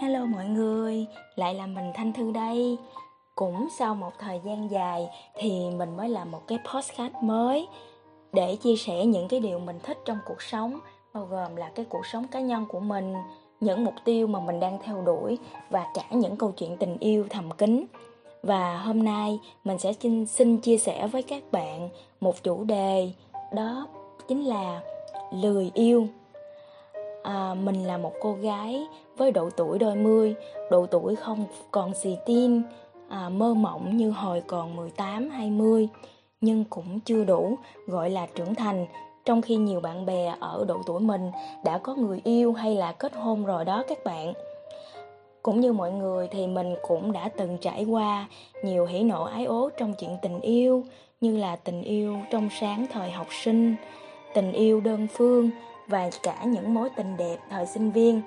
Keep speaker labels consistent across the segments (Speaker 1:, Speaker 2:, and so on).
Speaker 1: Hello mọi người, lại là mình Thanh Thư đây. Cũng sau một thời gian dài thì mình mới làm một cái podcast mới để chia sẻ những cái điều mình thích trong cuộc sống, bao gồm là cái cuộc sống cá nhân của mình, những mục tiêu mà mình đang theo đuổi và cả những câu chuyện tình yêu thầm kín. Và hôm nay mình sẽ xin, xin chia sẻ với các bạn một chủ đề đó chính là lười yêu à, mình là một cô gái với độ tuổi đôi mươi, độ tuổi không còn xì tin, à, mơ mộng như hồi còn 18, 20, nhưng cũng chưa đủ gọi là trưởng thành, trong khi nhiều bạn bè ở độ tuổi mình đã có người yêu hay là kết hôn rồi đó các bạn. Cũng như mọi người thì mình cũng đã từng trải qua nhiều hỉ nộ ái ố trong chuyện tình yêu, như là tình yêu trong sáng thời học sinh, tình yêu đơn phương, và cả những mối tình đẹp thời sinh viên.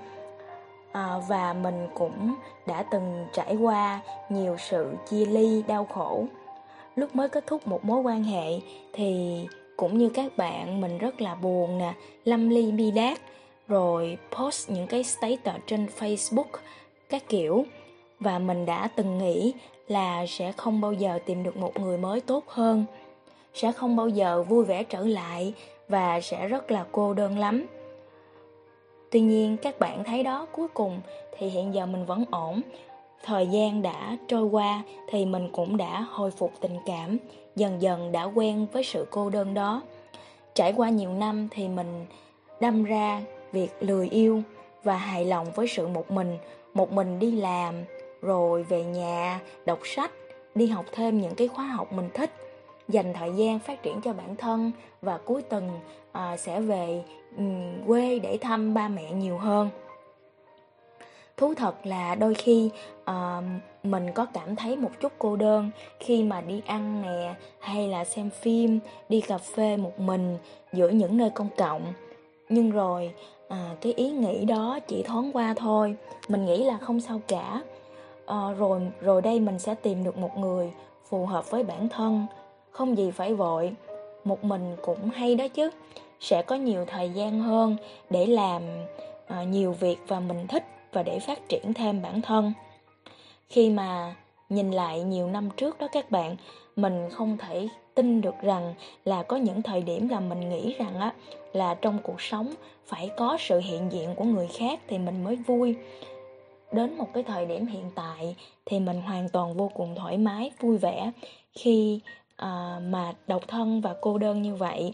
Speaker 1: À, và mình cũng đã từng trải qua nhiều sự chia ly đau khổ. Lúc mới kết thúc một mối quan hệ thì cũng như các bạn mình rất là buồn nè lâm ly bi đát rồi post những cái status trên facebook các kiểu. Và mình đã từng nghĩ là sẽ không bao giờ tìm được một người mới tốt hơn sẽ không bao giờ vui vẻ trở lại và sẽ rất là cô đơn lắm. Tuy nhiên các bạn thấy đó cuối cùng thì hiện giờ mình vẫn ổn. Thời gian đã trôi qua thì mình cũng đã hồi phục tình cảm, dần dần đã quen với sự cô đơn đó. Trải qua nhiều năm thì mình đâm ra việc lười yêu và hài lòng với sự một mình, một mình đi làm, rồi về nhà, đọc sách, đi học thêm những cái khóa học mình thích dành thời gian phát triển cho bản thân và cuối tuần à, sẽ về um, quê để thăm ba mẹ nhiều hơn. Thú thật là đôi khi à, mình có cảm thấy một chút cô đơn khi mà đi ăn nè hay là xem phim đi cà phê một mình giữa những nơi công cộng. Nhưng rồi à, cái ý nghĩ đó chỉ thoáng qua thôi mình nghĩ là không sao cả. À, rồi rồi đây mình sẽ tìm được một người phù hợp với bản thân không gì phải vội, một mình cũng hay đó chứ. Sẽ có nhiều thời gian hơn để làm uh, nhiều việc và mình thích và để phát triển thêm bản thân. Khi mà nhìn lại nhiều năm trước đó các bạn, mình không thể tin được rằng là có những thời điểm là mình nghĩ rằng á là trong cuộc sống phải có sự hiện diện của người khác thì mình mới vui. Đến một cái thời điểm hiện tại thì mình hoàn toàn vô cùng thoải mái, vui vẻ khi à, mà độc thân và cô đơn như vậy.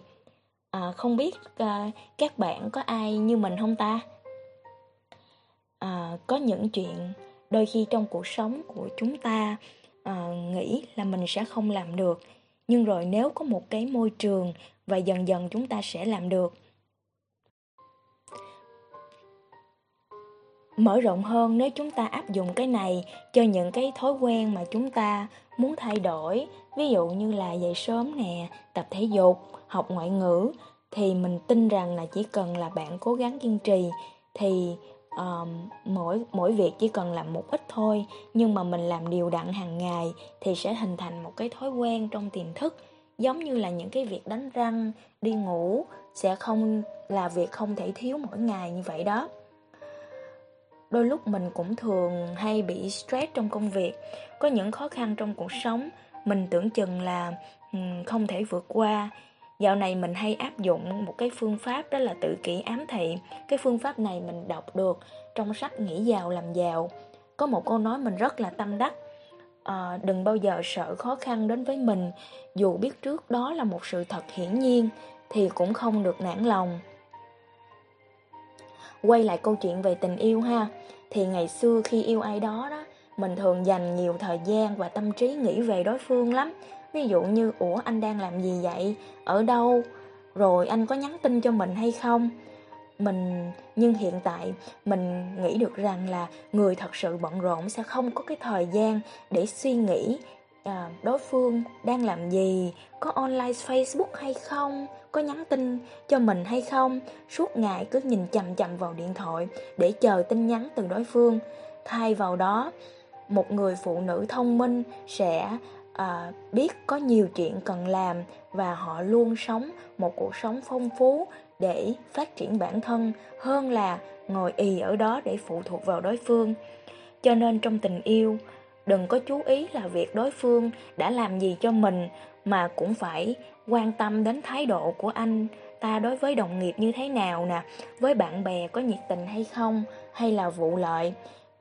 Speaker 1: À, không biết à, các bạn có ai như mình không ta? À, có những chuyện đôi khi trong cuộc sống của chúng ta à, nghĩ là mình sẽ không làm được. Nhưng rồi nếu có một cái môi trường và dần dần chúng ta sẽ làm được mở rộng hơn nếu chúng ta áp dụng cái này cho những cái thói quen mà chúng ta muốn thay đổi. Ví dụ như là dậy sớm nè tập thể dục học ngoại ngữ thì mình tin rằng là chỉ cần là bạn cố gắng kiên trì thì uh, mỗi mỗi việc chỉ cần làm một ít thôi. Nhưng mà mình làm đều đặn hàng ngày thì sẽ hình thành một cái thói quen trong tiềm thức. Giống như là những cái việc đánh răng đi ngủ sẽ không là việc không thể thiếu mỗi ngày như vậy đó. Đôi lúc mình cũng thường hay bị stress trong công việc, có những khó khăn trong cuộc sống, mình tưởng chừng là ừ, không thể vượt qua. Dạo này mình hay áp dụng một cái phương pháp đó là tự kỷ ám thị. Cái phương pháp này mình đọc được trong sách Nghĩ giàu làm giàu. Có một câu nói mình rất là tâm đắc. À, đừng bao giờ sợ khó khăn đến với mình, dù biết trước đó là một sự thật hiển nhiên thì cũng không được nản lòng. Quay lại câu chuyện về tình yêu ha Thì ngày xưa khi yêu ai đó đó, Mình thường dành nhiều thời gian và tâm trí nghĩ về đối phương lắm Ví dụ như, Ủa, anh đang làm gì vậy? Ở đâu? Rồi anh có nhắn tin cho mình hay không? Mình, nhưng hiện tại mình nghĩ được rằng là người thật sự bận rộn sẽ không có cái thời gian để suy nghĩ à, đối phương đang làm gì, có online Facebook hay không, có nhắn tin cho mình hay không, suốt ngày cứ nhìn chằm chằm vào điện thoại để chờ tin nhắn từ đối phương. Thay vào đó, một người phụ nữ thông minh sẽ à, biết có nhiều chuyện cần làm và họ luôn sống một cuộc sống phong phú để phát triển bản thân hơn là ngồi ì ở đó để phụ thuộc vào đối phương. Cho nên trong tình yêu, đừng có chú ý là việc đối phương đã làm gì cho mình mà cũng phải quan tâm đến thái độ của anh ta đối với đồng nghiệp như thế nào nè, với bạn bè có nhiệt tình hay không, hay là vụ lợi.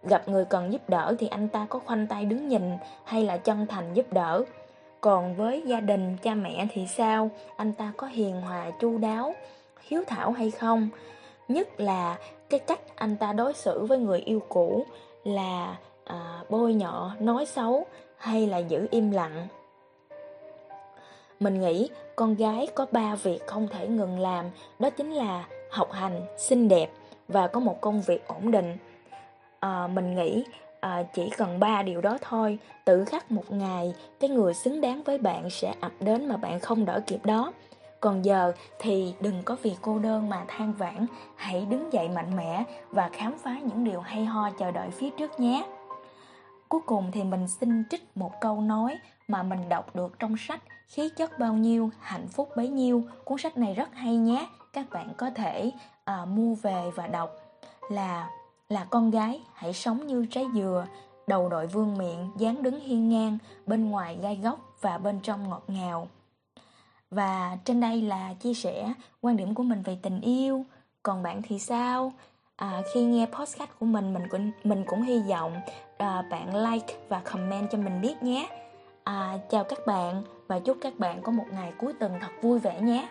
Speaker 1: Gặp người cần giúp đỡ thì anh ta có khoanh tay đứng nhìn hay là chân thành giúp đỡ. Còn với gia đình, cha mẹ thì sao? Anh ta có hiền hòa, chu đáo, hiếu thảo hay không? Nhất là cái cách anh ta đối xử với người yêu cũ là à, bôi nhọ, nói xấu hay là giữ im lặng. Mình nghĩ con gái có ba việc không thể ngừng làm, đó chính là học hành, xinh đẹp và có một công việc ổn định. À, mình nghĩ à, chỉ cần ba điều đó thôi, tự khắc một ngày, cái người xứng đáng với bạn sẽ ập đến mà bạn không đỡ kịp đó. Còn giờ thì đừng có vì cô đơn mà than vãn, hãy đứng dậy mạnh mẽ và khám phá những điều hay ho chờ đợi phía trước nhé. Cuối cùng thì mình xin trích một câu nói mà mình đọc được trong sách Khí chất bao nhiêu, hạnh phúc bấy nhiêu. Cuốn sách này rất hay nhé, các bạn có thể à, mua về và đọc là là con gái hãy sống như trái dừa, đầu đội vương miệng, dáng đứng hiên ngang, bên ngoài gai góc và bên trong ngọt ngào. Và trên đây là chia sẻ quan điểm của mình về tình yêu. Còn bạn thì sao? À, khi nghe podcast của mình, mình cũng mình cũng hy vọng à, bạn like và comment cho mình biết nhé. À, chào các bạn và chúc các bạn có một ngày cuối tuần thật vui vẻ nhé.